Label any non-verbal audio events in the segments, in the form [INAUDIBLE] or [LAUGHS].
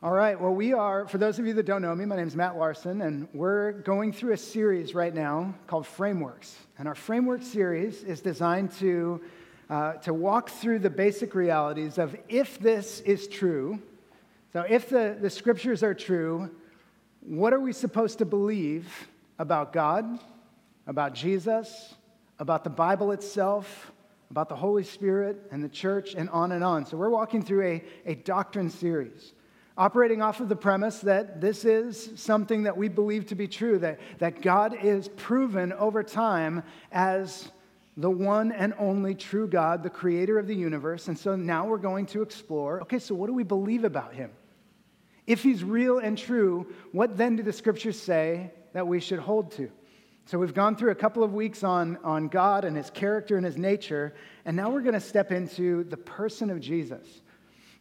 All right, well, we are, for those of you that don't know me, my name is Matt Larson, and we're going through a series right now called Frameworks. And our Framework series is designed to, uh, to walk through the basic realities of if this is true. So, if the, the scriptures are true, what are we supposed to believe about God, about Jesus, about the Bible itself, about the Holy Spirit and the church, and on and on? So, we're walking through a, a doctrine series operating off of the premise that this is something that we believe to be true, that, that God is proven over time as the one and only true God, the creator of the universe. And so now we're going to explore okay, so what do we believe about him? If he's real and true, what then do the scriptures say that we should hold to? So we've gone through a couple of weeks on, on God and his character and his nature, and now we're going to step into the person of Jesus.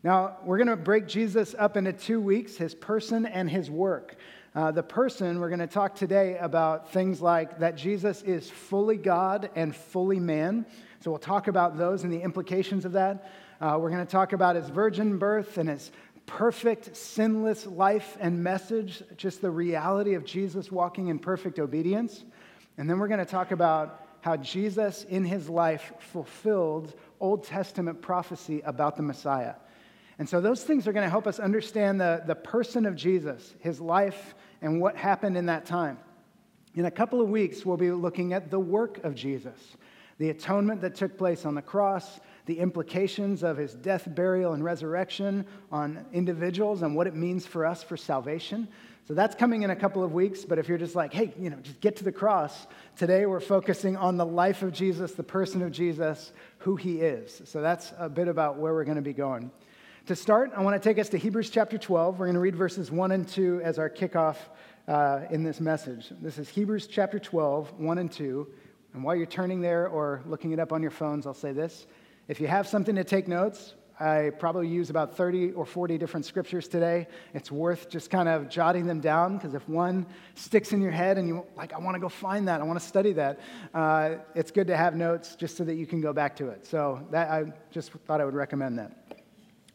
Now, we're going to break Jesus up into two weeks his person and his work. Uh, the person, we're going to talk today about things like that Jesus is fully God and fully man. So we'll talk about those and the implications of that. Uh, we're going to talk about his virgin birth and his perfect, sinless life and message, just the reality of Jesus walking in perfect obedience. And then we're going to talk about how Jesus in his life fulfilled Old Testament prophecy about the Messiah. And so those things are going to help us understand the, the person of Jesus, his life, and what happened in that time. In a couple of weeks, we'll be looking at the work of Jesus, the atonement that took place on the cross, the implications of his death, burial, and resurrection on individuals, and what it means for us for salvation. So that's coming in a couple of weeks, but if you're just like, hey, you know, just get to the cross, today we're focusing on the life of Jesus, the person of Jesus, who he is. So that's a bit about where we're going to be going. To start, I want to take us to Hebrews chapter 12. We're going to read verses 1 and 2 as our kickoff uh, in this message. This is Hebrews chapter 12, 1 and 2. And while you're turning there or looking it up on your phones, I'll say this. If you have something to take notes, I probably use about 30 or 40 different scriptures today. It's worth just kind of jotting them down because if one sticks in your head and you like, I want to go find that, I want to study that, uh, it's good to have notes just so that you can go back to it. So that I just thought I would recommend that.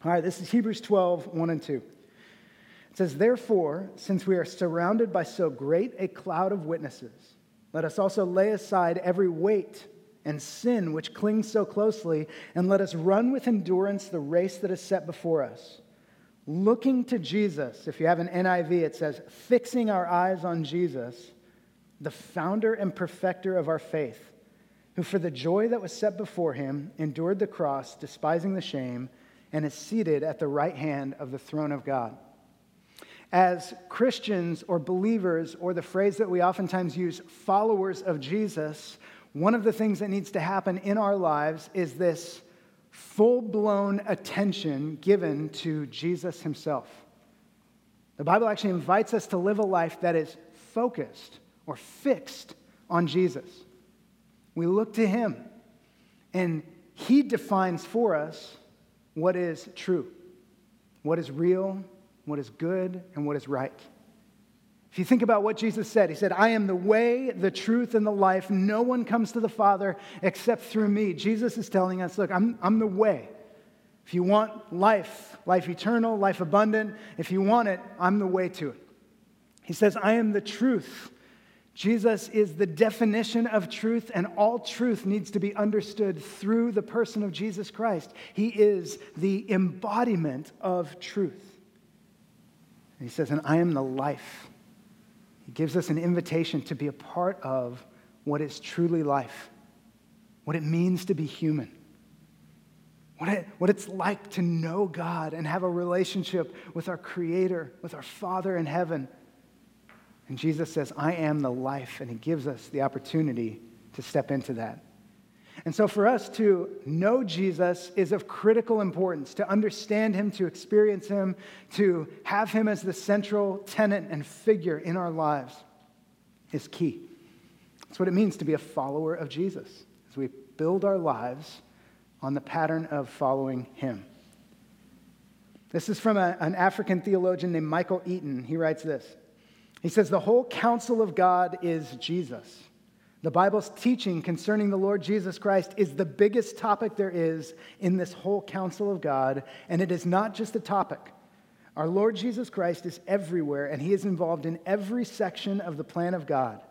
All right, this is Hebrews 12, 1 and 2. It says, Therefore, since we are surrounded by so great a cloud of witnesses, let us also lay aside every weight and sin which clings so closely, and let us run with endurance the race that is set before us. Looking to Jesus, if you have an NIV, it says, fixing our eyes on Jesus, the founder and perfecter of our faith, who for the joy that was set before him endured the cross, despising the shame and is seated at the right hand of the throne of God. As Christians or believers, or the phrase that we oftentimes use, followers of Jesus, one of the things that needs to happen in our lives is this full blown attention given to Jesus himself. The Bible actually invites us to live a life that is focused or fixed on Jesus. We look to him, and he defines for us what is true, what is real, what is good, and what is right. If you think about what Jesus said, He said, I am the way, the truth, and the life. No one comes to the Father except through me. Jesus is telling us, Look, I'm, I'm the way. If you want life, life eternal, life abundant, if you want it, I'm the way to it. He says, I am the truth. Jesus is the definition of truth, and all truth needs to be understood through the person of Jesus Christ. He is the embodiment of truth. And he says, And I am the life. He gives us an invitation to be a part of what is truly life, what it means to be human, what, it, what it's like to know God and have a relationship with our Creator, with our Father in heaven. And Jesus says, I am the life, and he gives us the opportunity to step into that. And so, for us to know Jesus is of critical importance, to understand him, to experience him, to have him as the central tenant and figure in our lives is key. That's what it means to be a follower of Jesus, as we build our lives on the pattern of following him. This is from a, an African theologian named Michael Eaton. He writes this he says, The whole counsel of God is Jesus. The Bible's teaching concerning the Lord Jesus Christ is the biggest topic there is in this whole counsel of God, and it is not just a topic. Our Lord Jesus Christ is everywhere, and he is involved in every section of the plan of God.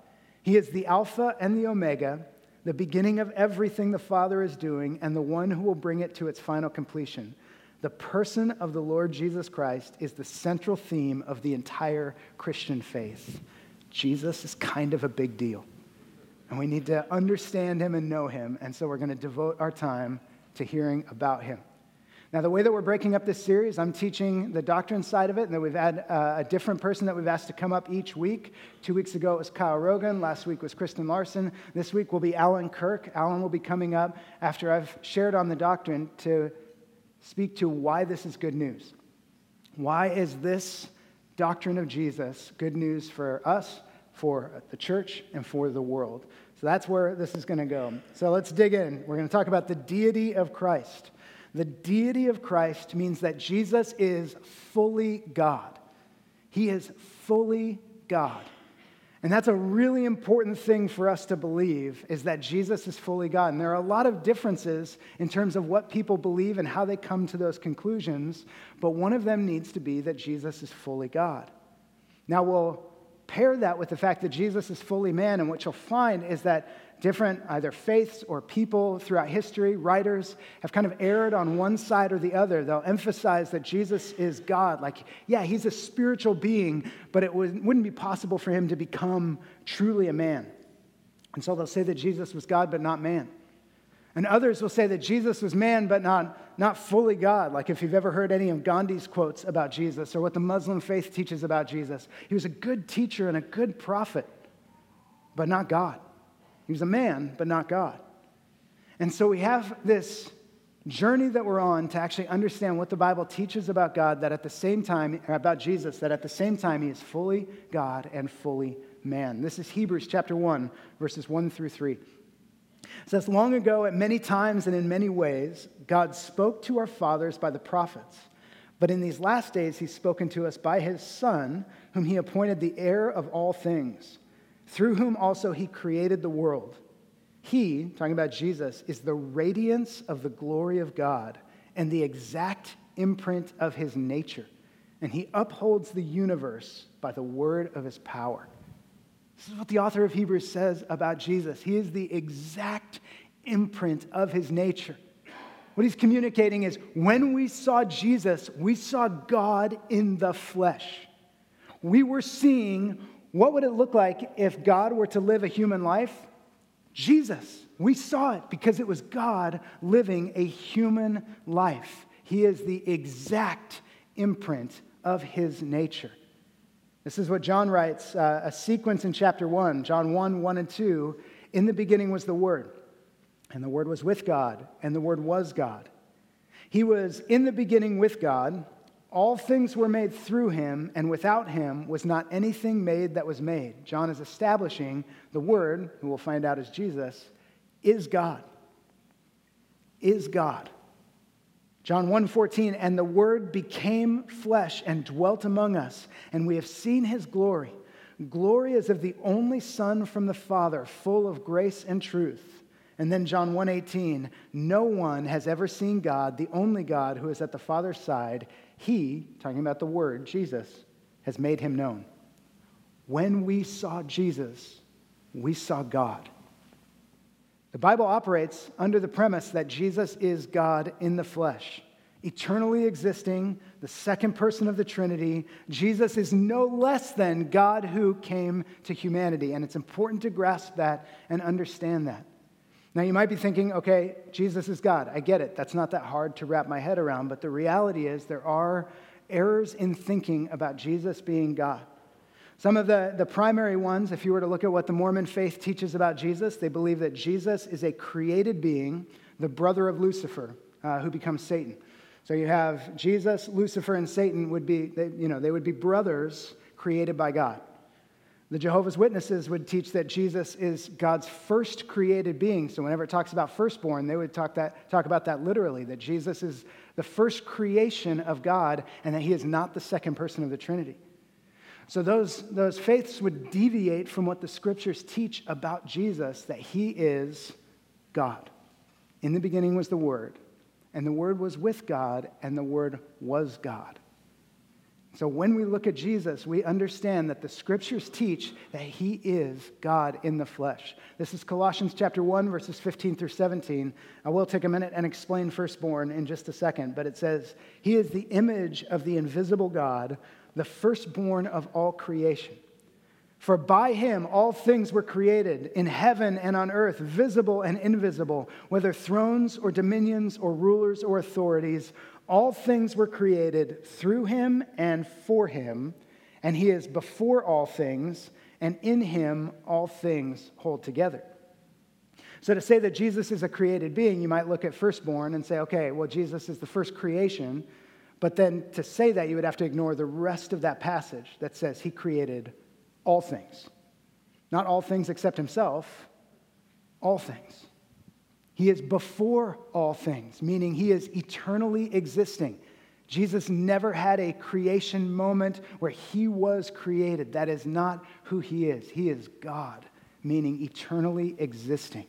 He is the Alpha and the Omega, the beginning of everything the Father is doing, and the one who will bring it to its final completion. The person of the Lord Jesus Christ is the central theme of the entire Christian faith. Jesus is kind of a big deal. And we need to understand him and know him. And so we're going to devote our time to hearing about him. Now, the way that we're breaking up this series, I'm teaching the doctrine side of it, and then we've had uh, a different person that we've asked to come up each week. Two weeks ago, it was Kyle Rogan. Last week was Kristen Larson. This week will be Alan Kirk. Alan will be coming up after I've shared on the doctrine to speak to why this is good news. Why is this doctrine of Jesus good news for us, for the church, and for the world? So that's where this is going to go. So let's dig in. We're going to talk about the deity of Christ. The deity of Christ means that Jesus is fully God. He is fully God. And that's a really important thing for us to believe is that Jesus is fully God. And there are a lot of differences in terms of what people believe and how they come to those conclusions, but one of them needs to be that Jesus is fully God. Now we'll pair that with the fact that Jesus is fully man, and what you'll find is that different either faiths or people throughout history, writers have kind of erred on one side or the other. They'll emphasize that Jesus is God. Like, yeah, he's a spiritual being, but it wouldn't be possible for him to become truly a man. And so they'll say that Jesus was God, but not man. And others will say that Jesus was man, but not, not fully God. Like if you've ever heard any of Gandhi's quotes about Jesus or what the Muslim faith teaches about Jesus, he was a good teacher and a good prophet, but not God. He was a man, but not God. And so we have this journey that we're on to actually understand what the Bible teaches about God, that at the same time, about Jesus, that at the same time he is fully God and fully man. This is Hebrews chapter 1, verses 1 through 3. It says, Long ago, at many times and in many ways, God spoke to our fathers by the prophets. But in these last days, he's spoken to us by his Son, whom he appointed the heir of all things through whom also he created the world. He, talking about Jesus, is the radiance of the glory of God and the exact imprint of his nature. And he upholds the universe by the word of his power. This is what the author of Hebrews says about Jesus. He is the exact imprint of his nature. What he's communicating is when we saw Jesus, we saw God in the flesh. We were seeing what would it look like if God were to live a human life? Jesus. We saw it because it was God living a human life. He is the exact imprint of his nature. This is what John writes uh, a sequence in chapter 1, John 1 1 and 2. In the beginning was the Word, and the Word was with God, and the Word was God. He was in the beginning with God. All things were made through him, and without him was not anything made that was made. John is establishing the Word, who we'll find out is Jesus, is God. Is God. John 1:14 and the word became flesh and dwelt among us and we have seen his glory glory as of the only son from the father full of grace and truth and then John 1:18 no one has ever seen God the only God who is at the father's side he, talking about the Word, Jesus, has made him known. When we saw Jesus, we saw God. The Bible operates under the premise that Jesus is God in the flesh, eternally existing, the second person of the Trinity. Jesus is no less than God who came to humanity. And it's important to grasp that and understand that. Now, you might be thinking, okay, Jesus is God. I get it. That's not that hard to wrap my head around. But the reality is, there are errors in thinking about Jesus being God. Some of the, the primary ones, if you were to look at what the Mormon faith teaches about Jesus, they believe that Jesus is a created being, the brother of Lucifer, uh, who becomes Satan. So you have Jesus, Lucifer, and Satan would be, they, you know, they would be brothers created by God. The Jehovah's Witnesses would teach that Jesus is God's first created being. So whenever it talks about firstborn, they would talk, that, talk about that literally, that Jesus is the first creation of God and that he is not the second person of the Trinity. So those, those faiths would deviate from what the scriptures teach about Jesus, that he is God. In the beginning was the Word, and the Word was with God, and the Word was God. So when we look at Jesus, we understand that the scriptures teach that he is God in the flesh. This is Colossians chapter 1 verses 15 through 17. I will take a minute and explain firstborn in just a second, but it says, "He is the image of the invisible God, the firstborn of all creation." For by him all things were created in heaven and on earth, visible and invisible, whether thrones or dominions or rulers or authorities. All things were created through him and for him, and he is before all things, and in him all things hold together. So, to say that Jesus is a created being, you might look at firstborn and say, okay, well, Jesus is the first creation. But then to say that, you would have to ignore the rest of that passage that says he created all things. Not all things except himself, all things. He is before all things, meaning he is eternally existing. Jesus never had a creation moment where he was created. That is not who he is. He is God, meaning eternally existing.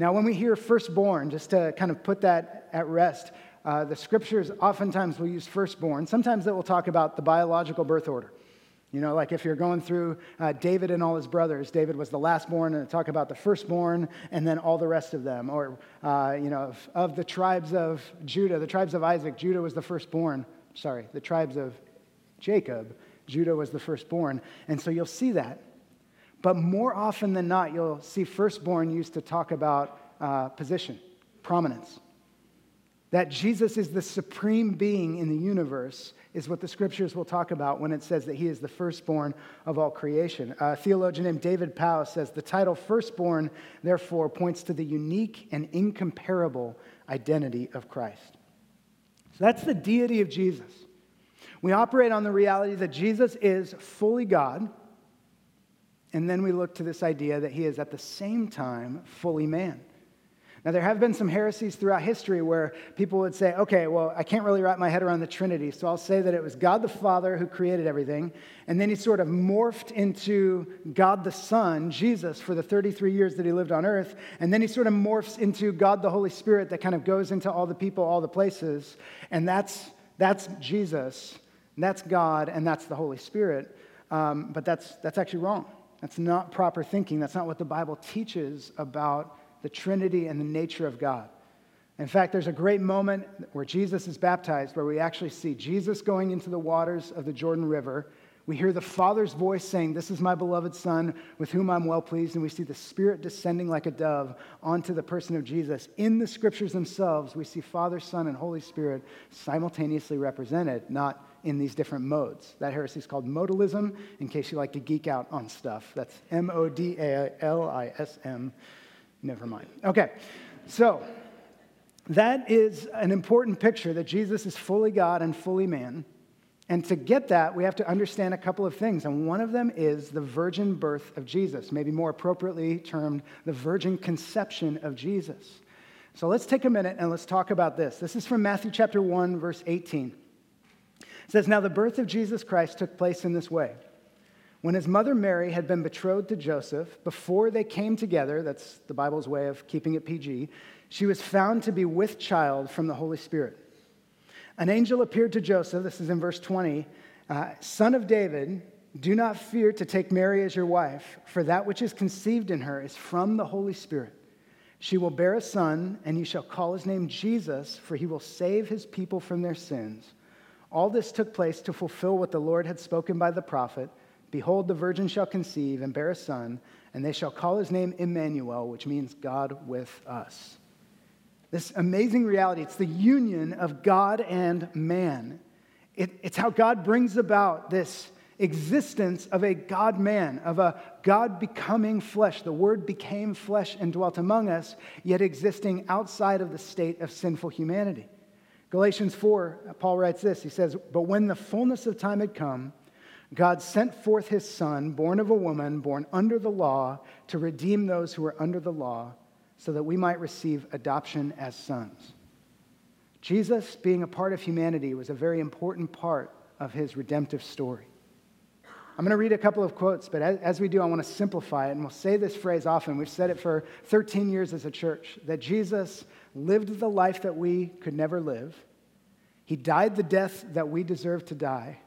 Now, when we hear firstborn, just to kind of put that at rest, uh, the scriptures oftentimes will use firstborn. Sometimes it will talk about the biological birth order. You know, like if you're going through uh, David and all his brothers, David was the last born, and talk about the firstborn and then all the rest of them. Or, uh, you know, of, of, the tribes of Judah, the tribes of Isaac, Judah was the firstborn. Sorry, the tribes of Jacob, Judah was the firstborn. And so you'll see that. But more often than not, you'll see firstborn used to talk about uh, position, prominence. That Jesus is the supreme being in the universe is what the scriptures will talk about when it says that he is the firstborn of all creation. A theologian named David Powell says the title firstborn, therefore, points to the unique and incomparable identity of Christ. So that's the deity of Jesus. We operate on the reality that Jesus is fully God, and then we look to this idea that he is at the same time fully man. Now, there have been some heresies throughout history where people would say, okay, well, I can't really wrap my head around the Trinity, so I'll say that it was God the Father who created everything, and then he sort of morphed into God the Son, Jesus, for the 33 years that he lived on earth, and then he sort of morphs into God the Holy Spirit that kind of goes into all the people, all the places, and that's, that's Jesus, that's God, and that's the Holy Spirit. Um, but that's, that's actually wrong. That's not proper thinking. That's not what the Bible teaches about the Trinity and the nature of God. In fact, there's a great moment where Jesus is baptized where we actually see Jesus going into the waters of the Jordan River. We hear the Father's voice saying, This is my beloved Son with whom I'm well pleased. And we see the Spirit descending like a dove onto the person of Jesus. In the scriptures themselves, we see Father, Son, and Holy Spirit simultaneously represented, not in these different modes. That heresy is called modalism, in case you like to geek out on stuff. That's M O D A L I S M. Never mind. Okay, so that is an important picture that Jesus is fully God and fully man. And to get that, we have to understand a couple of things. And one of them is the virgin birth of Jesus, maybe more appropriately termed the virgin conception of Jesus. So let's take a minute and let's talk about this. This is from Matthew chapter 1, verse 18. It says, Now the birth of Jesus Christ took place in this way. When his mother Mary had been betrothed to Joseph, before they came together, that's the Bible's way of keeping it PG, she was found to be with child from the Holy Spirit. An angel appeared to Joseph, this is in verse 20, uh, son of David, do not fear to take Mary as your wife, for that which is conceived in her is from the Holy Spirit. She will bear a son, and you shall call his name Jesus, for he will save his people from their sins. All this took place to fulfill what the Lord had spoken by the prophet. Behold, the virgin shall conceive and bear a son, and they shall call his name Emmanuel, which means God with us. This amazing reality, it's the union of God and man. It, it's how God brings about this existence of a God man, of a God becoming flesh. The Word became flesh and dwelt among us, yet existing outside of the state of sinful humanity. Galatians 4, Paul writes this He says, But when the fullness of time had come, God sent forth his Son, born of a woman, born under the law, to redeem those who were under the law, so that we might receive adoption as sons. Jesus, being a part of humanity, was a very important part of his redemptive story. I'm going to read a couple of quotes, but as, we do, I want to simplify it. And we'll say this phrase often. We've said it for 13 years as a church that Jesus lived the life that we could never live. He died the death that we deserve to die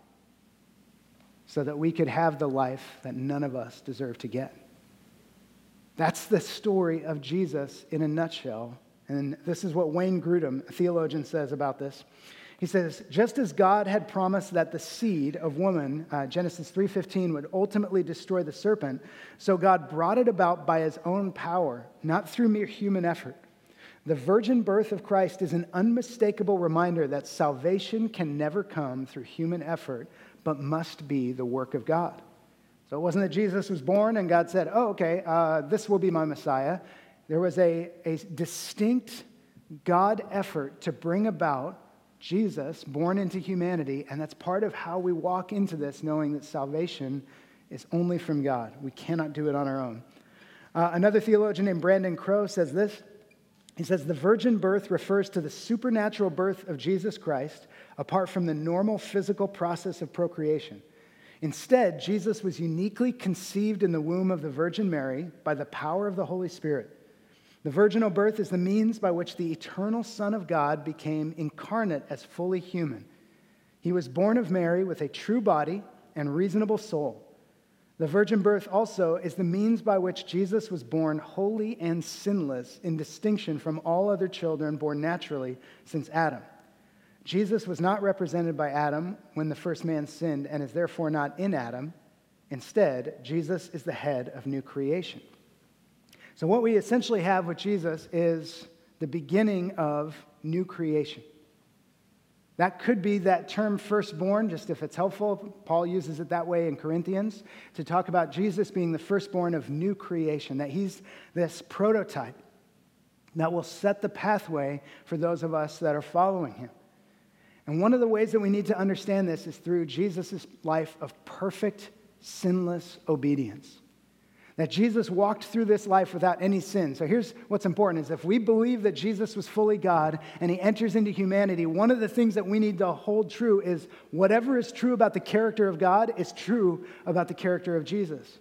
so that we could have the life that none of us deserve to get. That's the story of Jesus in a nutshell. And this is what Wayne Grudem, a theologian, says about this. He says, just as God had promised that the seed of woman, uh, Genesis 3:15, would ultimately destroy the serpent, so God brought it about by his own power, not through mere human effort. The virgin birth of Christ is an unmistakable reminder that salvation can never come through human effort, but must be the work of God. So it wasn't that Jesus was born and God said, oh, okay, uh, this will be my Messiah. There was a, a distinct God effort to bring about Jesus born into humanity, and that's part of how we walk into this, knowing that salvation is only from God. We cannot do it on our own. Uh, another theologian named Brandon Crowe says this. He says, The virgin birth refers to the supernatural birth of Jesus Christ apart from the normal physical process of procreation. Instead, Jesus was uniquely conceived in the womb of the Virgin Mary by the power of the Holy Spirit. The virginal birth is the means by which the eternal Son of God became incarnate as fully human. He was born of Mary with a true body and reasonable soul. The virgin birth also is the means by which Jesus was born holy and sinless, in distinction from all other children born naturally since Adam. Jesus was not represented by Adam when the first man sinned and is therefore not in Adam. Instead, Jesus is the head of new creation. So, what we essentially have with Jesus is the beginning of new creation. That could be that term firstborn, just if it's helpful. Paul uses it that way in Corinthians to talk about Jesus being the firstborn of new creation, that he's this prototype that will set the pathway for those of us that are following him. And one of the ways that we need to understand this is through Jesus' life of perfect, sinless obedience. That Jesus walked through this life without any sin. So here's what's important is if we believe that Jesus was fully God and he enters into humanity, one of the things that we need to hold true is whatever is true about the character of God is true about the character of Jesus.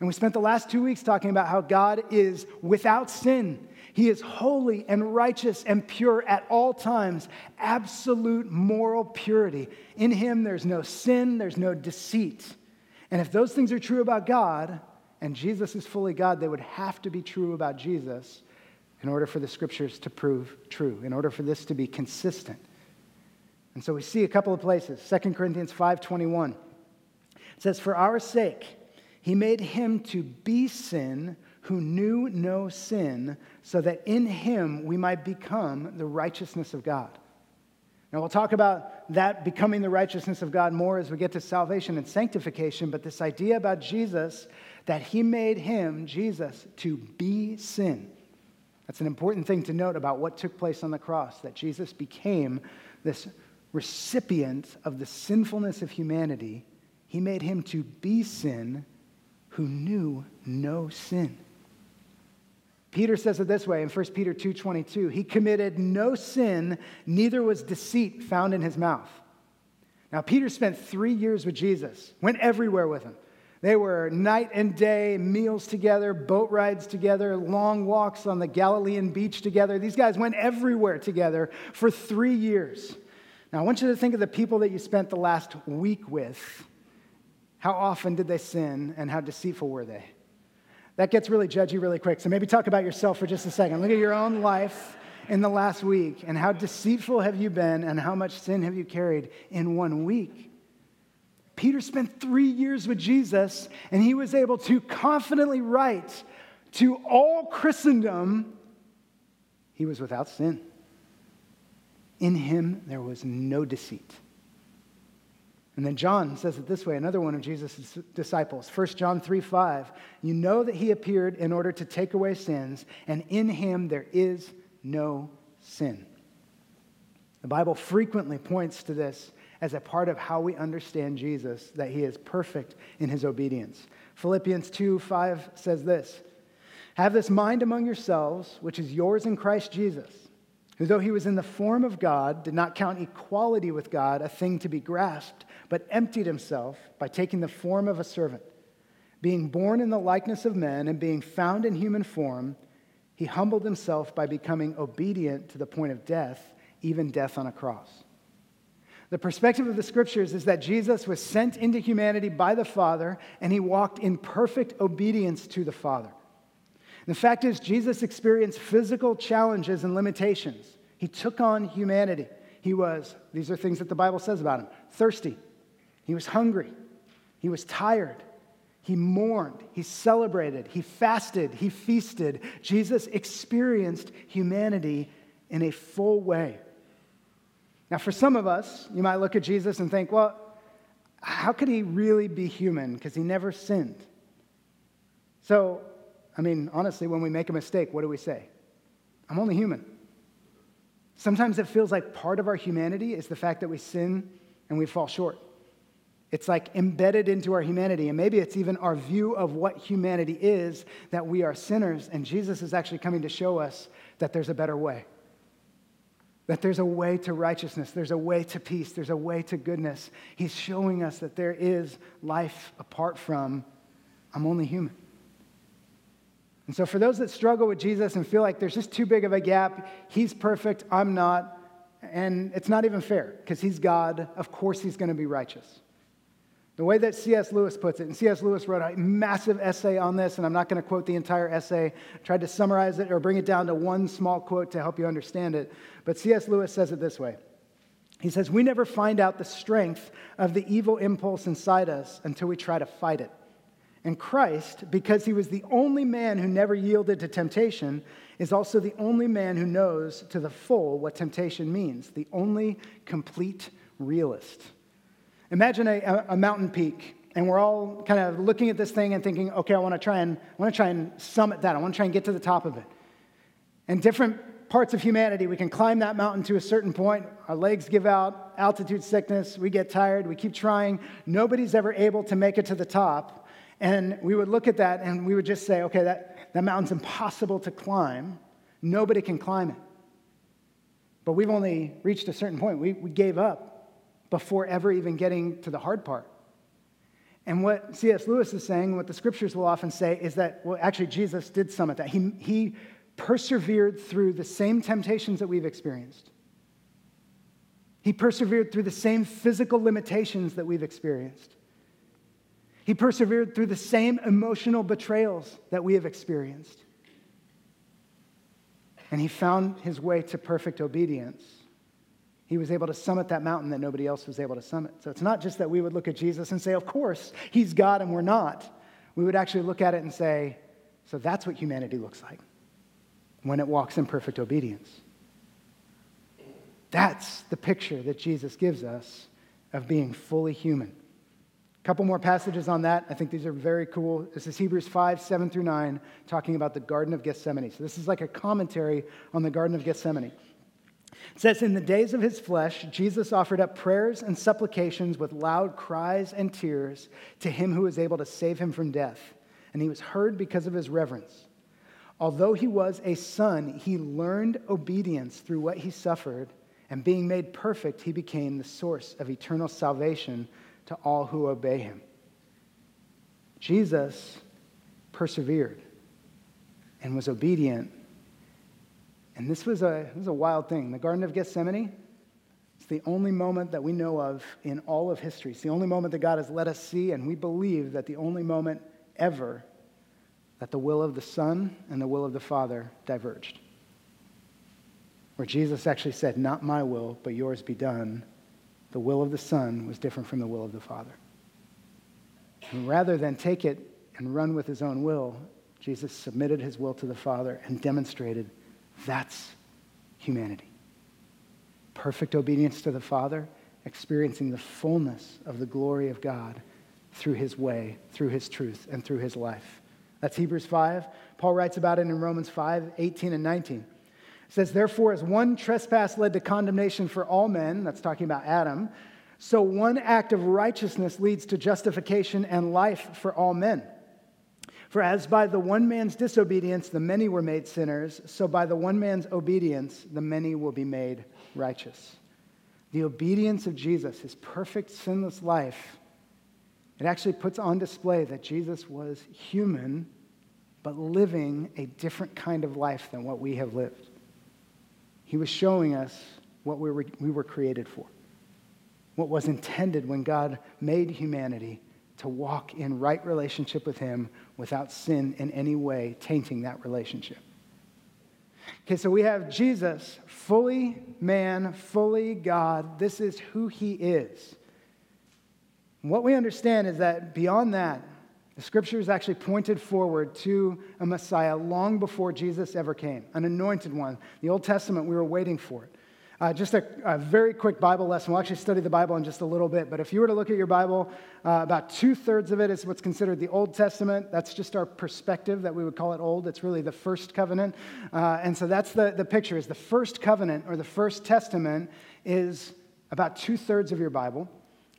And we spent the last two weeks talking about how God is without sin. He is holy and righteous and pure at all times, absolute moral purity. In him, there's no sin, there's no deceit. And if those things are true about God, and Jesus is fully God, they would have to be true about Jesus in order for the scriptures to prove true, in order for this to be consistent. And so we see a couple of places. 2 Corinthians 5:21. It says, "For our sake he made him to be sin who knew no sin, so that in him we might become the righteousness of God. Now, we'll talk about that becoming the righteousness of God more as we get to salvation and sanctification, but this idea about Jesus, that he made him, Jesus, to be sin. That's an important thing to note about what took place on the cross, that Jesus became this recipient of the sinfulness of humanity. He made him to be sin who knew no sin. Peter says it this way in 1 Peter 2:22, he committed no sin, neither was deceit found in his mouth. Now Peter spent 3 years with Jesus, went everywhere with him. They were night and day, meals together, boat rides together, long walks on the Galilean beach together. These guys went everywhere together for 3 years. Now I want you to think of the people that you spent the last week with. How often did they sin and how deceitful were they? That gets really judgy really quick. So maybe talk about yourself for just a second. Look at your own life in the last week and how deceitful have you been and how much sin have you carried in one week. Peter spent three years with Jesus and he was able to confidently write to all Christendom he was without sin. In him there was no deceit. And then John says it this way, another one of Jesus' disciples, 1 John 3 5. You know that he appeared in order to take away sins, and in him there is no sin. The Bible frequently points to this as a part of how we understand Jesus, that he is perfect in his obedience. Philippians 2 5 says this Have this mind among yourselves, which is yours in Christ Jesus, who, though he was in the form of God, did not count equality with God a thing to be grasped but emptied himself by taking the form of a servant. Being born in the likeness of men and being found in human form, he humbled himself by becoming obedient to the point of death, even death on a cross. The perspective of the scriptures is that Jesus was sent into humanity by the Father and he walked in perfect obedience to the Father. The fact is, Jesus experienced physical challenges and limitations. He took on humanity. He was, these are things that the Bible says about him, thirsty. He was hungry. He was tired. He mourned. He celebrated. He fasted. He feasted. Jesus experienced humanity in a full way. Now, for some of us, you might look at Jesus and think, well, how could he really be human? Because he never sinned. So, I mean, honestly, when we make a mistake, what do we say? I'm only human. Sometimes it feels like part of our humanity is the fact that we sin and we fall short. It's like embedded into our humanity. And maybe it's even our view of what humanity is that we are sinners. And Jesus is actually coming to show us that there's a better way. That there's a way to righteousness, there's a way to peace, there's a way to goodness. He's showing us that there is life apart from, I'm only human. And so, for those that struggle with Jesus and feel like there's just too big of a gap, he's perfect, I'm not, and it's not even fair because he's God, of course he's going to be righteous. The way that C.S. Lewis puts it, and C.S. Lewis wrote a massive essay on this, and I'm not going to quote the entire essay, I tried to summarize it or bring it down to one small quote to help you understand it. But C.S. Lewis says it this way He says, We never find out the strength of the evil impulse inside us until we try to fight it. And Christ, because he was the only man who never yielded to temptation, is also the only man who knows to the full what temptation means, the only complete realist. Imagine a, a mountain peak, and we're all kind of looking at this thing and thinking, okay, I want to try and I want to try and summit that. I want to try and get to the top of it. And different parts of humanity, we can climb that mountain to a certain point. Our legs give out, altitude sickness, we get tired, we keep trying. Nobody's ever able to make it to the top and we would look at that and we would just say, okay, that, that mountain's impossible to climb. Nobody can climb it. But we've only reached a certain point. We, we gave up before ever even getting to the hard part. And what C.S. Lewis is saying, what the scriptures will often say, is that, well, actually, Jesus did summit that. He, he persevered through the same temptations that we've experienced. He persevered through the same physical limitations that we've experienced. He persevered through the same emotional betrayals that we have experienced. And he found his way to perfect obedience. He was able to summit that mountain that nobody else was able to summit. So it's not just that we would look at Jesus and say, of course, he's God and we're not. We would actually look at it and say, so that's what humanity looks like when it walks in perfect obedience. That's the picture that Jesus gives us of being fully human. A couple more passages on that. I think these are very cool. This is Hebrews 5, 7 through 9, talking about the Garden of Gethsemane. So this is like a commentary on the Garden of Gethsemane. It says, In the days of his flesh, Jesus offered up prayers and supplications with loud cries and tears to him who was able to save him from death. And he was heard because of his reverence. Although he was a son, he learned obedience through what he suffered, and being made perfect, he became the source of eternal salvation to all who obey him. Jesus persevered and was obedient. And this was a, this was a wild thing. The Garden of Gethsemane, it's the only moment that we know of in all of history. It's the only moment that God has let us see, and we believe that the only moment ever that the will of the Son and the will of the Father diverged. Where Jesus actually said, Not my will, but yours be done the will of the Son was different from the will of the Father. And rather than take it and run with his own will, Jesus submitted his will to the Father and demonstrated that's humanity. Perfect obedience to the Father, experiencing the fullness of the glory of God through his way, through his truth, and through his life. That's Hebrews 5. Paul writes about it in Romans 5 18 and 19 says, Therefore, as one trespass led to condemnation for all men, that's talking about Adam, so one act of righteousness leads to justification and life for all men. For as by the one man's disobedience the many were made sinners, so by the one man's obedience the many will be made righteous. The obedience of Jesus, his perfect, sinless life, it actually puts on display that Jesus was human, but living a different kind of life than what we have lived. He was showing us what we were, we were created for. what was intended when God made humanity to walk in right relationship with Him without sin in any way tainting that relationship. Okay, so we have Jesus, fully man, fully God. This is who He is. what we understand is that beyond that, the scriptures actually pointed forward to a Messiah long before Jesus ever came, an anointed one. The Old Testament, we were waiting for it. Uh, just a, a, very quick Bible lesson. We'll actually study the Bible in just a little bit, but if you were to look at your Bible, uh, about two thirds of it is what's considered the Old Testament. That's just our perspective that we would call it old. It's really the first covenant. Uh, and so that's the, the picture is the first covenant or the first testament is about two thirds of your Bible.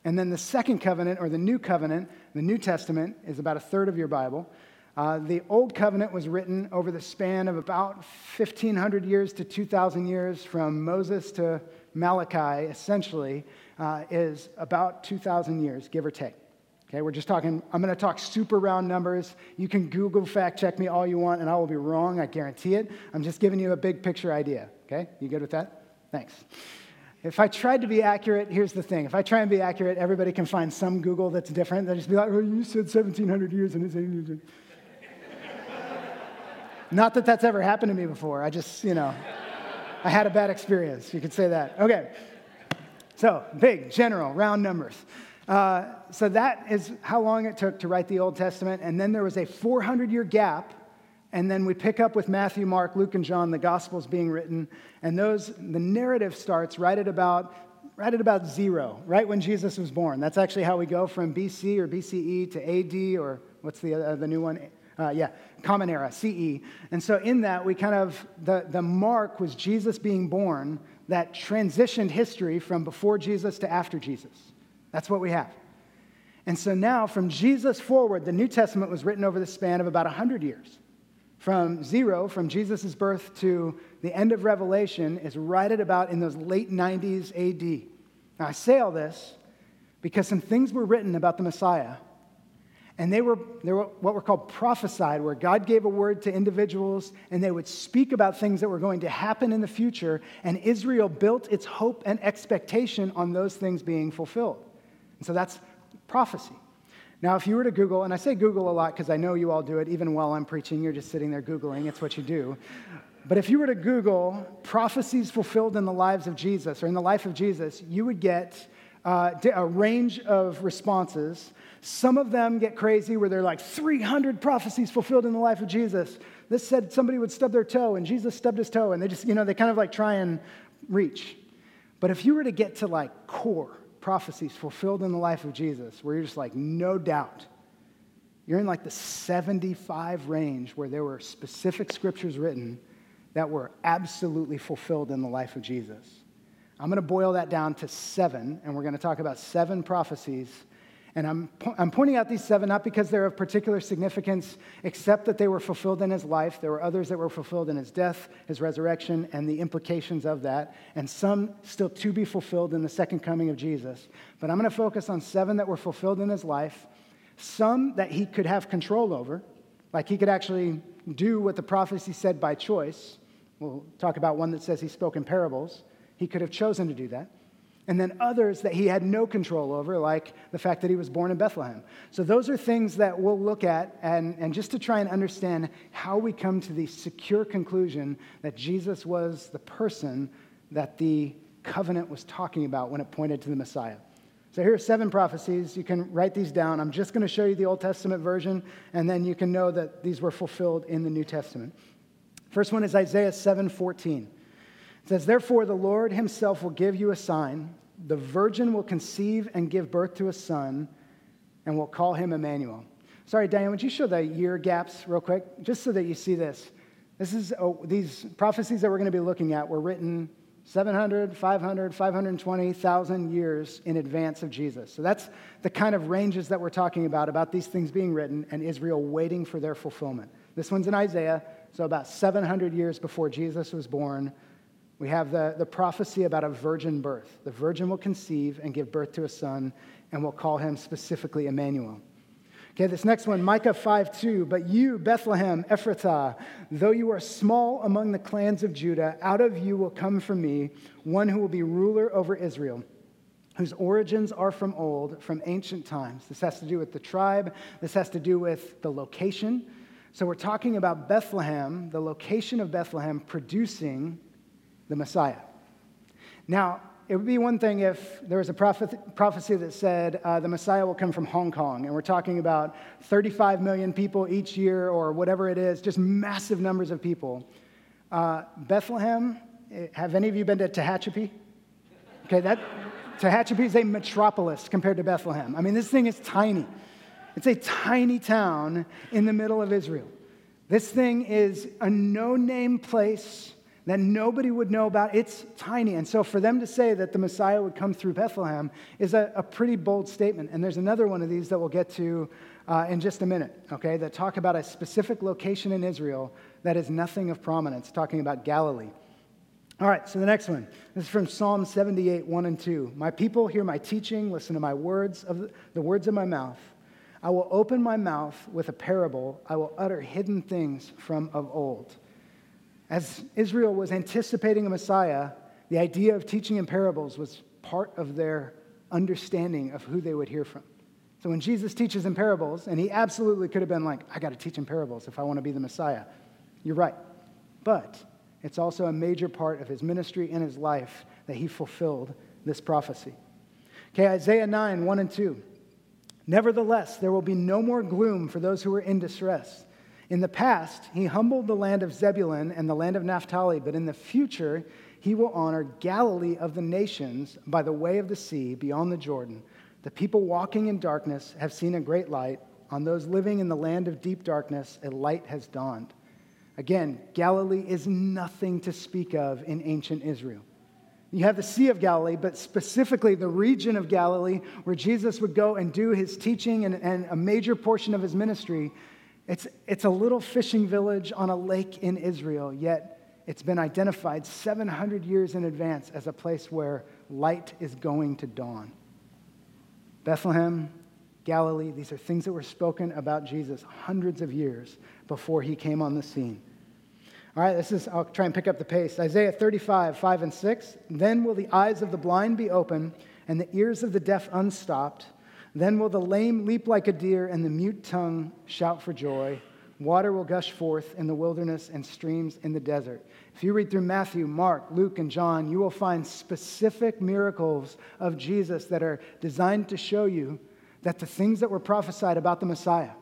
And then the second covenant or the new covenant, the New Testament, is about a third of your Bible. Uh, the Old Covenant was written over the span of about 1,500 years to 2,000 years, from Moses to Malachi, essentially, uh, is about 2,000 years, give or take. Okay, we're just talking, I'm going to talk super round numbers. You can Google fact check me all you want, and I will be wrong, I guarantee it. I'm just giving you a big picture idea. Okay, you good with that? Thanks. If I tried to be accurate, here's the thing. If I try and be accurate, everybody can find some Google that's different. They'll just be like, oh, you said 1,700 years, and it's not that that's ever happened to me before. I just, you know, I had a bad experience. You could say that. Okay. So, big, general, round numbers. Uh, so, that is how long it took to write the Old Testament. And then there was a 400 year gap. And then we pick up with Matthew, Mark, Luke, and John, the Gospels being written. And those, the narrative starts right at about right at about zero, right when Jesus was born. That's actually how we go from BC or BCE to AD, or what's the, uh, the new one? Uh, yeah, Common Era, CE. And so in that, we kind of, the, the mark was Jesus being born that transitioned history from before Jesus to after Jesus. That's what we have. And so now, from Jesus forward, the New Testament was written over the span of about 100 years. From zero, from Jesus' birth to the end of Revelation, is right at about in those late 90s AD. Now, I say all this because some things were written about the Messiah and they were, they were what were called prophesied, where God gave a word to individuals and they would speak about things that were going to happen in the future. And Israel built its hope and expectation on those things being fulfilled. And so that's prophecy. Now, if you were to Google, and I say Google a lot because I know you all do it, even while I'm preaching, you're just sitting there Googling, it's what you do. But if you were to Google prophecies fulfilled in the lives of Jesus or in the life of Jesus, you would get uh, a range of responses some of them get crazy where they're like 300 prophecies fulfilled in the life of Jesus. This said somebody would stub their toe, and Jesus stubbed his toe, and they just, you know, they kind of like try and reach. But if you were to get to like core prophecies fulfilled in the life of Jesus, where you're just like, no doubt, you're in like the 75 range where there were specific scriptures written that were absolutely fulfilled in the life of Jesus. I'm going to boil that down to seven, and we're going to talk about seven prophecies and I'm, I'm pointing out these seven not because they're of particular significance, except that they were fulfilled in his life. There were others that were fulfilled in his death, his resurrection, and the implications of that, and some still to be fulfilled in the second coming of Jesus. But I'm going to focus on seven that were fulfilled in his life, some that he could have control over, like he could actually do what the prophecy said by choice. We'll talk about one that says he spoke in parables. He could have chosen to do that and then others that he had no control over, like the fact that he was born in Bethlehem. So, those are things that we'll look at, and, and just to try and understand how we come to the secure conclusion that Jesus was the person that the covenant was talking about when it pointed to the Messiah. So, here are seven prophecies. You can write these down. I'm just going to show you the Old Testament version, and then you can know that these were fulfilled in the New Testament. First one is Isaiah 7 14. It says, Therefore, the Lord himself will give you a sign. The virgin will conceive and give birth to a son, and will call him Emmanuel. Sorry, Diane, would you show the year gaps real quick, just so that you see this? This is oh, these prophecies that we're going to be looking at were written 700, 500, 520,000 years in advance of Jesus. So that's the kind of ranges that we're talking about, about these things being written and Israel waiting for their fulfillment. This one's in Isaiah, so about 700 years before Jesus was born. We have the, the prophecy about a virgin birth. The virgin will conceive and give birth to a son, and we'll call him specifically Emmanuel. Okay, this next one, Micah 5 2. But you, Bethlehem, Ephrathah, though you are small among the clans of Judah, out of you will come from me one who will be ruler over Israel. whose origins are from old, from ancient times. This has to do with the tribe, this has to do with the location. So we're talking about Bethlehem, the location of Bethlehem producing the Messiah. Now, it would be one thing if there was a prophecy that said uh, the Messiah will come from Hong Kong, and we're talking about 35 million people each year or whatever it is, just massive numbers of people. Uh, Bethlehem, eh, have any of you been to Tehachapi? Okay, that Tehachapi is a metropolis compared to Bethlehem. I mean, this thing is tiny. It's a tiny town in the middle of Israel. This thing is a no name place that nobody would know about. It's tiny. And so for them to say that the Messiah would come through Bethlehem is a, a pretty bold statement. And there's another one of these that we'll get to uh, in just a minute, okay, that talk about a specific location in Israel that is nothing of prominence, talking about Galilee. All right, so the next one. This is from Psalm 78, 1 and 2. My people hear my teaching, listen to my words of the, the words of my mouth. I will open my mouth with a parable. I will utter hidden things from of old. As Israel was anticipating a Messiah, the idea of teaching in parables was part of their understanding of who they would hear from. So when Jesus teaches in parables, and he absolutely could have been like, I got to teach in parables if I want to be the Messiah, you're right. But it's also a major part of his ministry and his life that he fulfilled this prophecy. Okay, Isaiah 9, 1 and 2. Nevertheless, there will be no more gloom for those who are in distress. In the past, he humbled the land of Zebulun and the land of Naphtali, but in the future, he will honor Galilee of the nations by the way of the sea beyond the Jordan. The people walking in darkness have seen a great light. On those living in the land of deep darkness, a light has dawned. Again, Galilee is nothing to speak of in ancient Israel. You have the Sea of Galilee, but specifically the region of Galilee where Jesus would go and do his teaching and, and a major portion of his ministry it's, it's a little fishing village on a lake in Israel, yet it's been identified 700 years in advance as a place where light is going to dawn. Bethlehem, Galilee, these are things that were spoken about Jesus hundreds of years before he came on the scene. All right, this is, I'll try and pick up the pace. Isaiah 35, 5 and 6. Then will the eyes of the blind be open and the ears of the deaf unstopped. Then will the lame leap like a deer, and the mute tongue shout for joy. Water will gush forth in the wilderness and streams in the desert. If you read through Matthew, Mark, Luke, and John, you will find specific miracles of Jesus that are designed to show you that the things that were prophesied about the Messiah,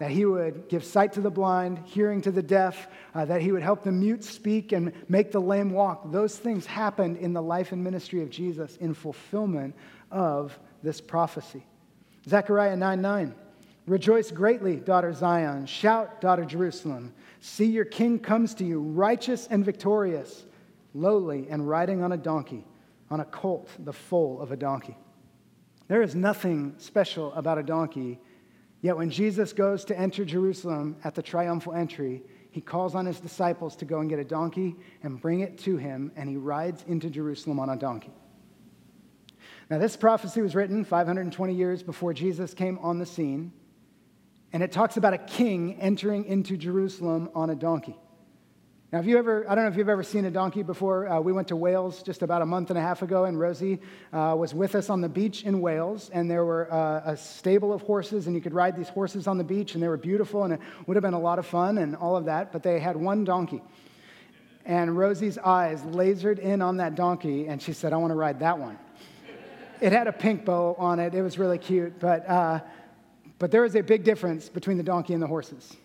that he would give sight to the blind, hearing to the deaf, uh, that he would help the mute speak and make the lame walk, those things happened in the life and ministry of Jesus in fulfillment of this prophecy. Zechariah 9 9. Rejoice greatly, daughter Zion. Shout, daughter Jerusalem. See, your king comes to you, righteous and victorious, lowly and riding on a donkey, on a colt, the foal of a donkey. There is nothing special about a donkey, yet when Jesus goes to enter Jerusalem at the triumphal entry, he calls on his disciples to go and get a donkey and bring it to him, and he rides into Jerusalem on a donkey. Now, this prophecy was written 520 years before Jesus came on the scene, and it talks about a king entering into Jerusalem on a donkey. Now, have you ever, I don't know if you've ever seen a donkey before. Uh, we went to Wales just about a month and a half ago, and Rosie uh, was with us on the beach in Wales, and there were uh, a stable of horses, and you could ride these horses on the beach, and they were beautiful, and it would have been a lot of fun and all of that, but they had one donkey. And Rosie's eyes lasered in on that donkey, and she said, I want to ride that one it had a pink bow on it. It was really cute. But, uh, but there is a big difference between the donkey and the horses.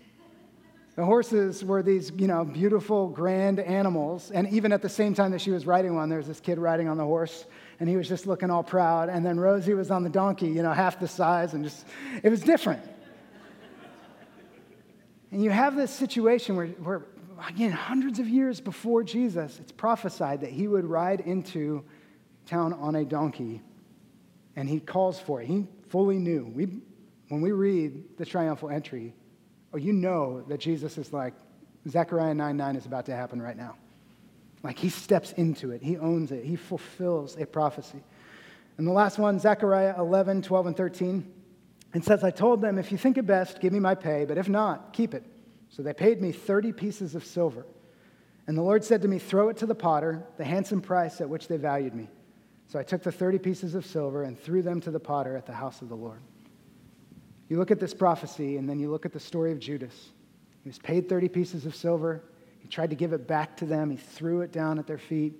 The horses were these, you know, beautiful, grand animals. And even at the same time that she was riding one, there was this kid riding on the horse, and he was just looking all proud. And then Rosie was on the donkey, you know, half the size, and just, it was different. And you have this situation where, where, again, hundreds of years before Jesus, it's prophesied that he would ride into town on a donkey and he calls for it. He fully knew. We, when we read the triumphal entry, oh, you know that Jesus is like, Zechariah 9 9 is about to happen right now. Like he steps into it, he owns it, he fulfills a prophecy. And the last one, Zechariah 11, 12, and 13, it says, I told them, if you think it best, give me my pay, but if not, keep it. So they paid me 30 pieces of silver. And the Lord said to me, Throw it to the potter, the handsome price at which they valued me. So I took the 30 pieces of silver and threw them to the potter at the house of the Lord. You look at this prophecy, and then you look at the story of Judas. He was paid 30 pieces of silver. He tried to give it back to them. He threw it down at their feet.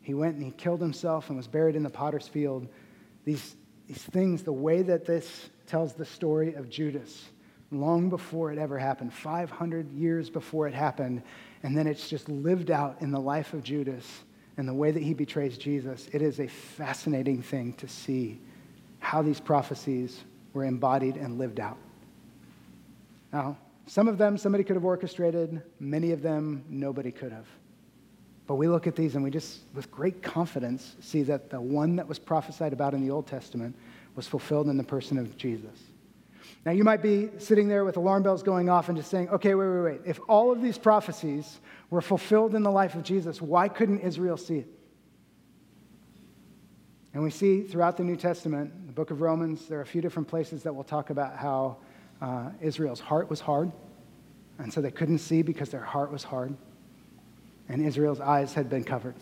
He went and he killed himself and was buried in the potter's field. These, these things, the way that this tells the story of Judas, long before it ever happened, 500 years before it happened, and then it's just lived out in the life of Judas and the way that he betrays Jesus, it is a fascinating thing to see how these prophecies were embodied and lived out. Now, some of them somebody could have orchestrated, many of them nobody could have. But we look at these and we just, with great confidence, see that the one that was prophesied about in the Old Testament was fulfilled in the person of Jesus. Now, you might be sitting there with alarm bells going off and just saying, okay, wait, wait, wait. If all of these prophecies were fulfilled in the life of Jesus, why couldn't Israel see it? And we see throughout the New Testament, the book of Romans, there are a few different places that will talk about how uh, Israel's heart was hard. And so they couldn't see because their heart was hard. And Israel's eyes had been covered.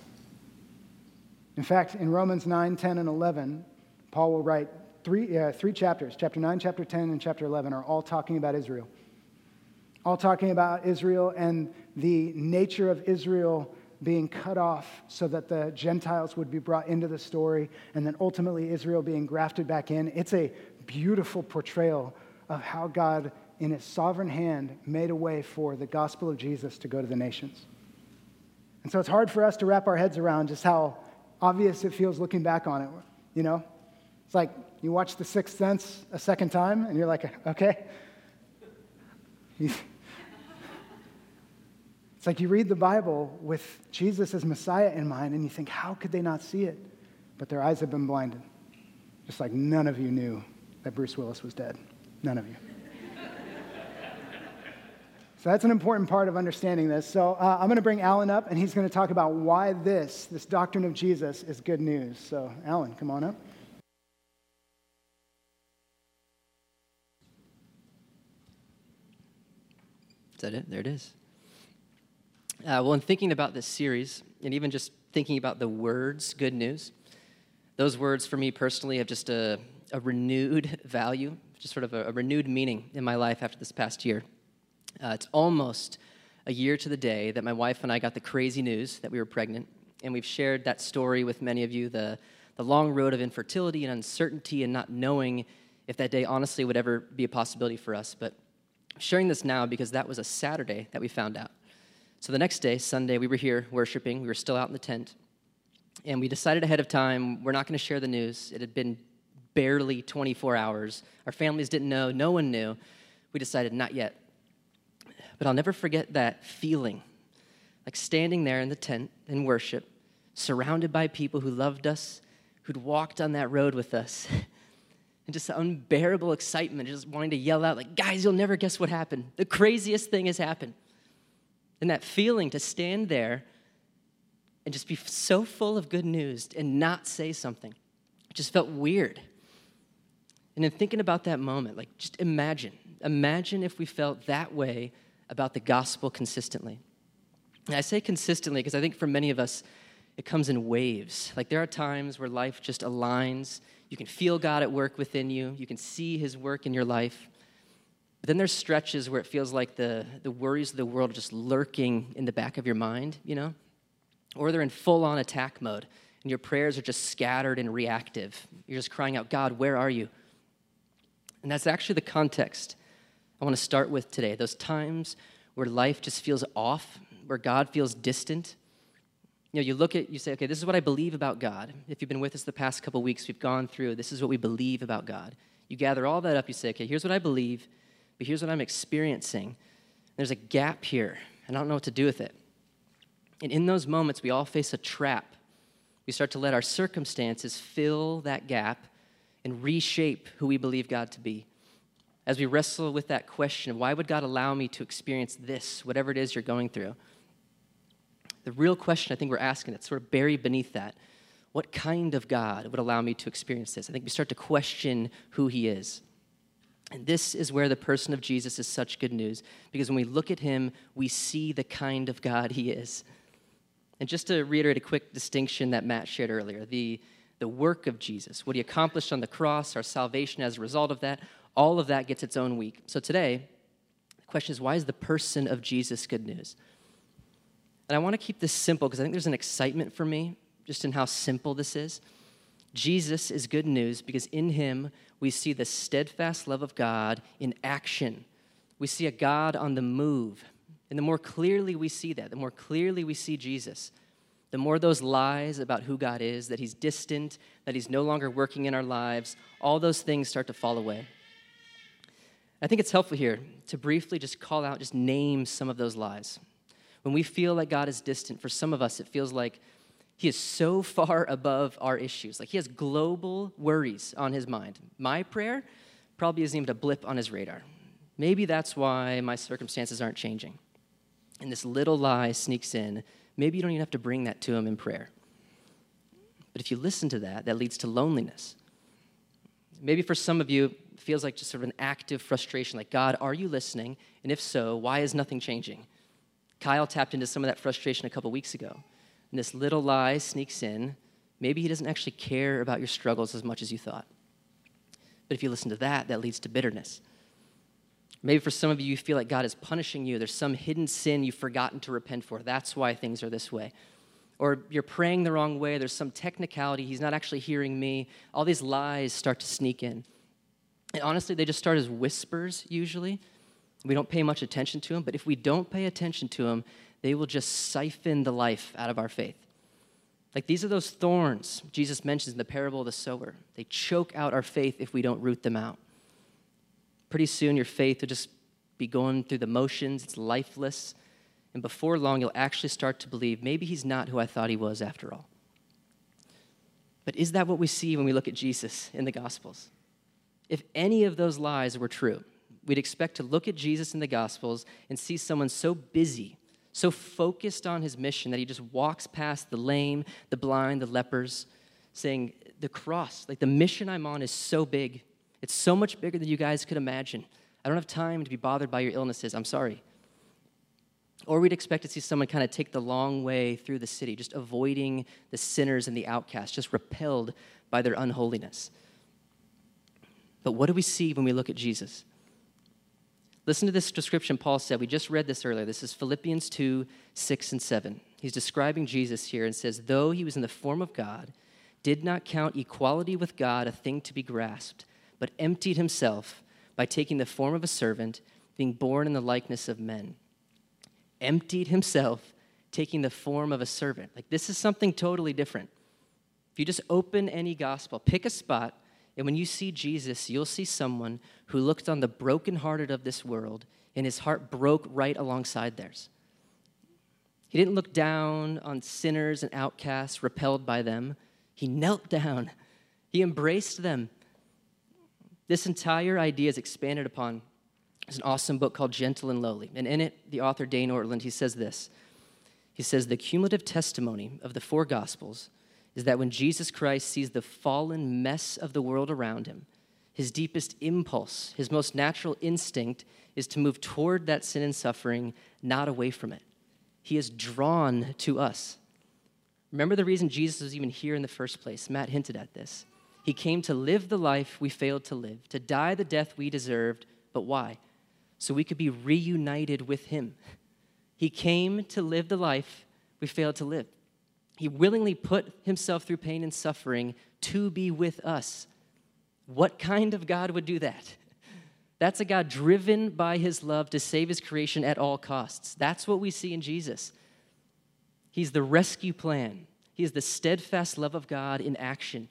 In fact, in Romans 9, 10, and 11, Paul will write three, uh, three chapters. Chapter 9, chapter 10, and chapter 11 are all talking about Israel all talking about Israel and the nature of Israel being cut off so that the Gentiles would be brought into the story, and then ultimately Israel being grafted back in. It's a beautiful portrayal of how God, in his sovereign hand, made a way for the gospel of Jesus to go to the nations. And so it's hard for us to wrap our heads around just how obvious it feels looking back on it. You know? It's like you watch The Sixth Sense a second time, and you're like, okay. [LAUGHS] It's like you read the Bible with Jesus as Messiah in mind, and you think, how could they not see it? But their eyes have been blinded. Just like none of you knew that Bruce Willis was dead. None of you. so that's an important part of understanding this. So uh, I'm going to bring Alan up, and he's going to talk about why this, this doctrine of Jesus, is good news. So, Alan, come on up. Is that it? There it is. Uh, well, in thinking about this series, and even just thinking about the words good news, those words for me personally have just a, a renewed [LAUGHS] value, just sort of a, a, renewed meaning in my life after this past year. Uh, it's almost a year to the day that my wife and I got the crazy news that we were pregnant, and we've shared that story with many of you the, the long road of infertility and uncertainty and not knowing if that day honestly would ever be a possibility for us. But I'm sharing this now because that was a Saturday that we found out. So the next day, Sunday, we were here worshiping. We were still out in the tent. And we decided ahead of time we're not going to share the news. It had been barely 24 hours. Our families didn't know, no one knew. We decided not yet. But I'll never forget that feeling like standing there in the tent in worship, surrounded by people who loved us, who'd walked on that road with us. [LAUGHS] and just unbearable excitement, just wanting to yell out, like, guys, you'll never guess what happened. The craziest thing has happened. And that feeling to stand there and just be so full of good news and not say something it just felt weird. And in thinking about that moment, like just imagine, imagine if we felt that way about the gospel consistently. And I say consistently because I think for many of us, it comes in waves. Like there are times where life just aligns. You can feel God at work within you, you can see his work in your life. But then there's stretches where it feels like the, the worries of the world are just lurking in the back of your mind, you know? Or they're in full on attack mode, and your prayers are just scattered and reactive. You're just crying out, God, where are you? And that's actually the context I want to start with today. Those times where life just feels off, where God feels distant. You know, you look at, you say, okay, this is what I believe about God. If you've been with us the past couple weeks, we've gone through, this is what we believe about God. You gather all that up, you say, okay, here's what I believe but here's what I'm experiencing. There's a gap here, and I don't know what to do with it. And in those moments, we all face a trap. We start to let our circumstances fill that gap and reshape who we believe God to be. As we wrestle with that question why would God allow me to experience this, whatever it is you're going through, the real question I think we're asking that's sort of buried beneath that what kind of God would allow me to experience this? I think we start to question who He is. And this is where the person of Jesus is such good news, because when we look at him, we see the kind of God he is. And just to reiterate a quick distinction that Matt shared earlier, the, the work of Jesus, what he accomplished on the cross, our salvation as a result of that, all of that gets its own week. So today, the question is why is the person of Jesus good news? And I want to keep this simple because I think there's an excitement for me just in how simple this is. Jesus is good news because in him we see the steadfast love of God in action. We see a God on the move. And the more clearly we see that, the more clearly we see Jesus, the more those lies about who God is, that he's distant, that he's no longer working in our lives, all those things start to fall away. I think it's helpful here to briefly just call out, just name some of those lies. When we feel like God is distant, for some of us, it feels like he is so [LAUGHS] far above our issues. Like he has global worries on his mind. My prayer probably isn't even a blip on his radar. Maybe that's why my circumstances aren't changing. And this little lie sneaks in Maybe you don't even have to bring that to Him in prayer. But if you listen to that, that leads to loneliness. Maybe for some of you, it feels like just sort of an active frustration like, God, are you listening? And if so, why is nothing changing? Kyle tapped into some of that frustration a couple weeks ago. And this little lie sneaks in. Maybe he doesn't actually care about your struggles as much as you thought. But if you listen to that, that leads to bitterness. Maybe for some of you, you feel like God is punishing you. There's some hidden sin you've forgotten to repent for. That's why things are this way. Or you're praying the wrong way. There's some technicality. He's not actually hearing me. All these lies start to sneak in. And honestly, they just start as whispers usually. We don't pay much attention to them. But if we don't pay attention to them, they will just siphon the life out of our faith. Like these are those thorns Jesus mentions in the parable of the sower. They choke out our faith if we don't root them out. Pretty soon, your faith will just be going through the motions, it's lifeless. And before long, you'll actually start to believe maybe he's not who I thought he was after all. But is that what we see when we look at Jesus in the Gospels? If any of those lies were true, we'd expect to look at Jesus in the Gospels and see someone so busy, so focused on his mission that he just walks past the lame, the blind, the lepers, saying, The cross, like the mission I'm on is so big. It's so much bigger than you guys could imagine. I don't have time to be bothered by your illnesses. I'm sorry. Or we'd expect to see someone kind of take the long way through the city, just avoiding the sinners and the outcasts, just repelled by their unholiness. But what do we see when we look at Jesus? Listen to this description Paul said. We just read this earlier. This is Philippians 2 6 and 7. He's describing Jesus here and says, Though he was in the form of God, did not count equality with God a thing to be grasped but emptied himself by taking the form of a servant, being born in the likeness of men. Emptied himself, taking the form of a servant. Like, this is something totally different. If you just open any gospel, pick a spot, and when you see Jesus, you'll see someone who looked on the brokenhearted of this world, and his heart broke right alongside theirs. He didn't look down on sinners and outcasts, repelled by them. He knelt down, he embraced them, this entire idea is expanded upon. It's an awesome book called Gentle and Lowly. And in it, the author Dane Ortlund, he says this. He says, The cumulative testimony of the four Gospels is that when Jesus Christ sees the fallen mess of the world around him, his deepest impulse, his most natural instinct is to move toward that sin and suffering, not away from it. He is drawn to us. Remember the reason Jesus was even here in the first place. Matt hinted at this. He came to live the life we failed to live, to die the death we deserved. But why? So we could be reunited with Him. He came to live the life we failed to live. He willingly put Himself through pain and suffering to be with us. What kind of God would do that? That's a God driven by His love to save His creation at all costs. That's what we see in Jesus. He's the rescue plan. He is the steadfast love of God in action.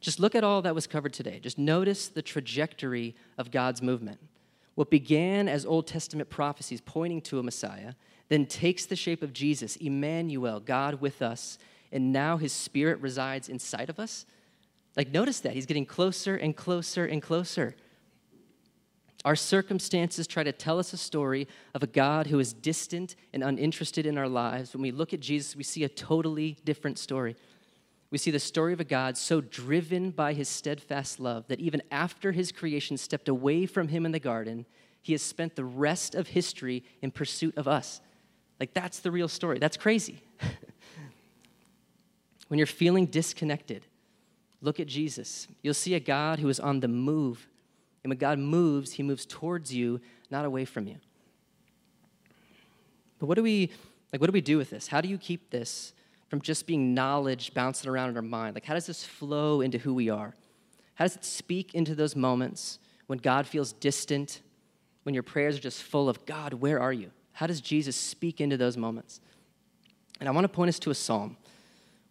Just look at all that was covered today. Just notice the trajectory of God's movement. What began as Old Testament prophecies pointing to a Messiah then takes the shape of Jesus, Emmanuel, God with us, and now his spirit resides inside of us. Like, notice that. He's getting closer and closer and closer. Our circumstances try to tell us a story of a God who is distant and uninterested in our lives. When we look at Jesus, we see a totally different story we see the story of a God so driven by his steadfast love that even after his creation stepped away from him in the garden, he has spent the rest of history in pursuit of us. Like, that's the real story. That's crazy. [LAUGHS] When you're feeling disconnected, look at Jesus. You'll see a God who is on the move. And when God moves, he moves towards you, not away from you. But what do we like what do we do with this? How do you keep this from just being knowledge bouncing around in our mind? Like how does this flow into who we are? How does it speak into those moments when God feels distant, when your prayers are just full of God, where are you? How does Jesus speak into those moments? And I want to point us to a psalm.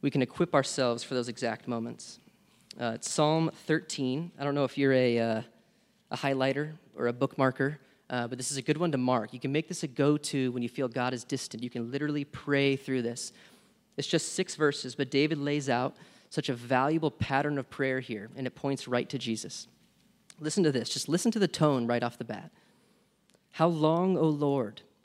We can equip ourselves for those exact moments. Uh, it's Psalm 13. I don't know if you're a, uh, a highlighter or a bookmarker, uh, but this is a good one to mark. You can make this a go to when you feel God is distant. You can literally pray through this. It's just six verses, but David lays out such a valuable pattern of prayer here, and it points right to Jesus. Listen to this. Just listen to the tone right off the bat. How long, O Lord,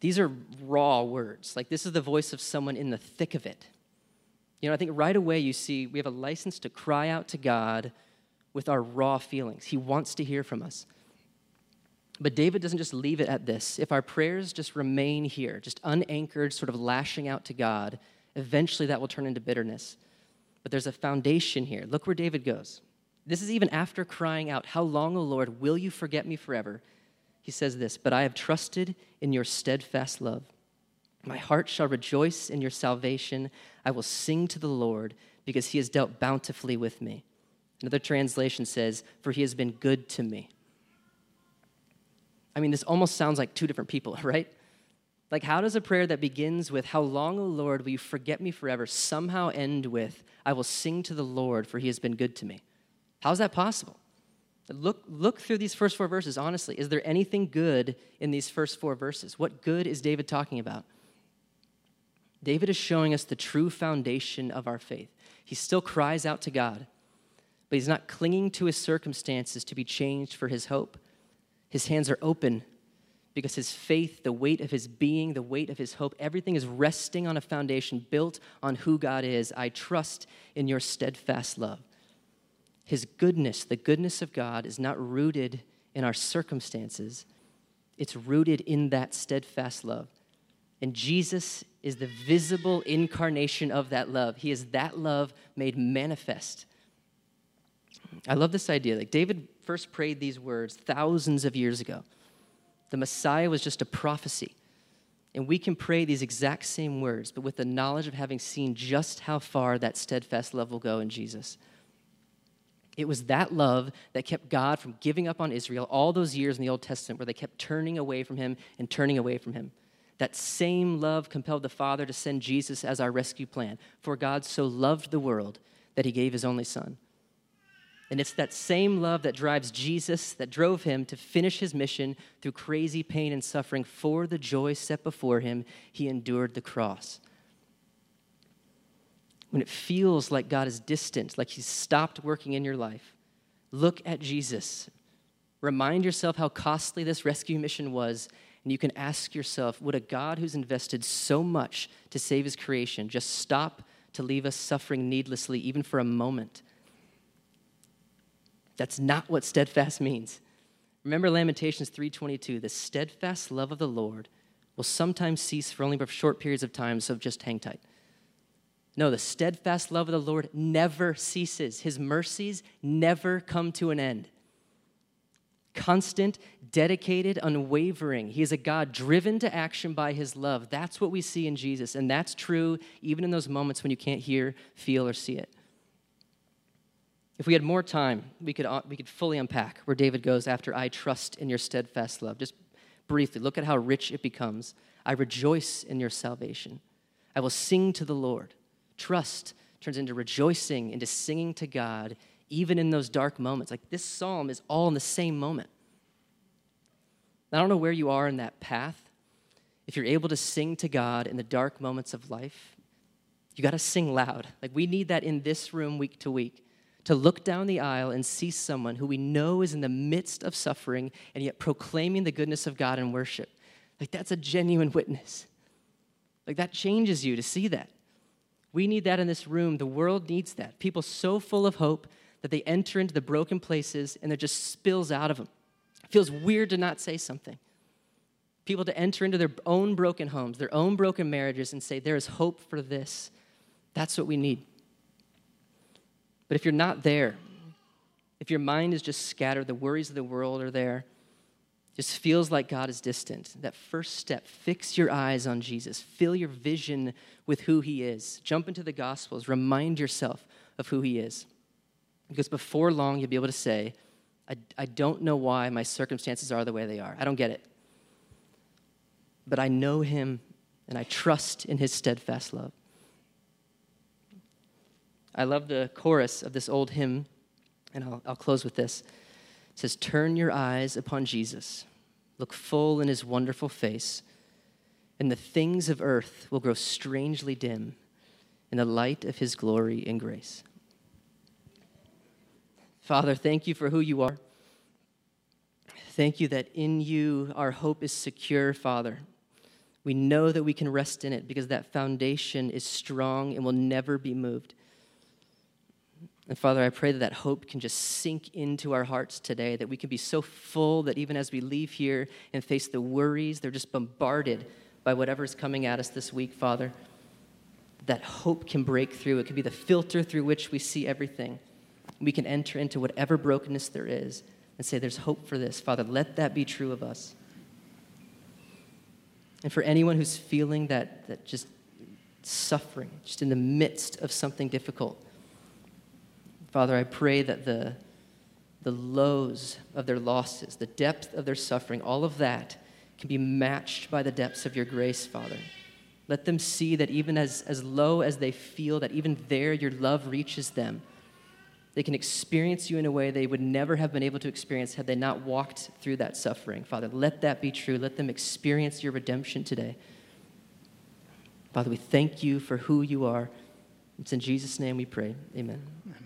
These are raw words. Like, this is the voice of someone in the thick of it. You know, I think right away you see we have a license to cry out to God with our raw feelings. He wants to hear from us. But David doesn't just leave it at this. If our prayers just remain here, just unanchored, sort of lashing out to God, eventually that will turn into bitterness. But there's a foundation here. Look where David goes. This is even after crying out, How long, O Lord, will you forget me forever? He says this, But I have trusted in your steadfast love. My heart shall rejoice in your salvation. I will sing to the Lord because he has dealt bountifully with me. Another translation says, For he has been good to me. I mean, this almost sounds like two different people, [LAUGHS] right? Like, how does a prayer that begins with, How long, O Lord, will you forget me forever, somehow end with, I will sing to the Lord, for he has been good to me? How is that possible? Look, look through these first four verses, honestly. Is there anything good in these first four verses? What good is David talking about? David is showing us the true foundation of our faith. He still cries out to God, but he's not clinging to his circumstances to be changed for his hope. His hands are open because his faith, the weight of his being, the weight of his hope, everything is resting on a foundation built on who God is. I trust in your steadfast love. His goodness, the goodness of God, is not rooted in our circumstances, it's rooted in that steadfast love. And Jesus is the visible incarnation of that love. He is that love made manifest. I love this idea. Like David first prayed these words thousands of years ago. The Messiah was just a prophecy. And we can pray these exact same words, but with the knowledge of having seen just how far that steadfast love will go in Jesus. It was that love that kept God from giving up on Israel all those years in the Old Testament where they kept turning away from him and turning away from him. That same love compelled the Father to send Jesus as our rescue plan. For God so loved the world that he gave his only Son. And it's that same love that drives Jesus, that drove him to finish his mission through crazy pain and suffering for the joy set before him. He endured the cross. When it feels like God is distant, like he's stopped working in your life, look at Jesus. Remind yourself how costly this rescue mission was and you can ask yourself would a God who's invested so much to save his creation just stop to leave us suffering needlessly, even for a moment? That's not what steadfast means. Remember Lamentations 3:22, the steadfast love of the Lord will sometimes cease for only short periods of time, so just hang tight. No, the steadfast love of the Lord never ceases. His mercies never come to an end constant, dedicated, unwavering. He is a God driven to action by his love. That's what we see in Jesus, and that's true even in those moments when you can't hear, feel, or see it. If we had more time, we could, uh, we could fully unpack where David goes after I trust in your steadfast love. Just briefly, look at how rich it becomes. I rejoice in your salvation. I will sing to the Lord. Trust turns into rejoicing, into singing to God, even in those dark moments. Like this psalm is all in the same moment. I don't know where you are in that path. If you're able to sing to God in the dark moments of life, you got to sing loud. Like we need that in this room week to week to look down the aisle and see someone who we know is in the midst of suffering and yet proclaiming the goodness of God in worship. Like, that's a genuine witness. Like, that changes you to see that. We need that in this room. The world needs that. People so full of hope that they enter into the broken places and there just spills out of them. It feels weird to not say something. People to enter into their own broken homes, their own broken marriages, and say, There is hope for this. That's what we need. But if you're not there, if your mind is just scattered, the worries of the world are there, just feels like God is distant, that first step, fix your eyes on Jesus. Fill your vision with who he is. Jump into the Gospels. Remind yourself of who he is. Because before long, you'll be able to say, I, I don't know why my circumstances are the way they are. I don't get it. But I know him and I trust in his steadfast love. I love the chorus of this old hymn, and I'll, I'll close with this. Says, Turn your eyes upon Jesus, look full in his wonderful face, and the things of earth will grow strangely dim in the light of his glory and grace. Father, thank you for who you are. Thank you that in you our hope is secure, Father. We know that we can rest in it because that foundation is strong and will never be moved. And Father, I pray that that hope can just sink into our hearts today, that we can be so full that even as we leave here and face the worries, they're just bombarded by whatever's coming at us this week, Father. That hope can break through. It can be the filter through which we see everything. We can enter into whatever brokenness there is and say, There's hope for this. Father, let that be true of us. And for anyone who's feeling that, that just suffering, just in the midst of something difficult, Father, I pray that the, the lows of their losses, the depth of their suffering, all of that can be matched by the depths of your grace, Father. Let them see that even as, as low as they feel, that even there your love reaches them. They can experience you in a way they would never have been able to experience had they not walked through that suffering. Father, let that be true. Let them experience your redemption today. Father, we thank you for who you are. It's in Jesus' name we pray. Amen. Amen.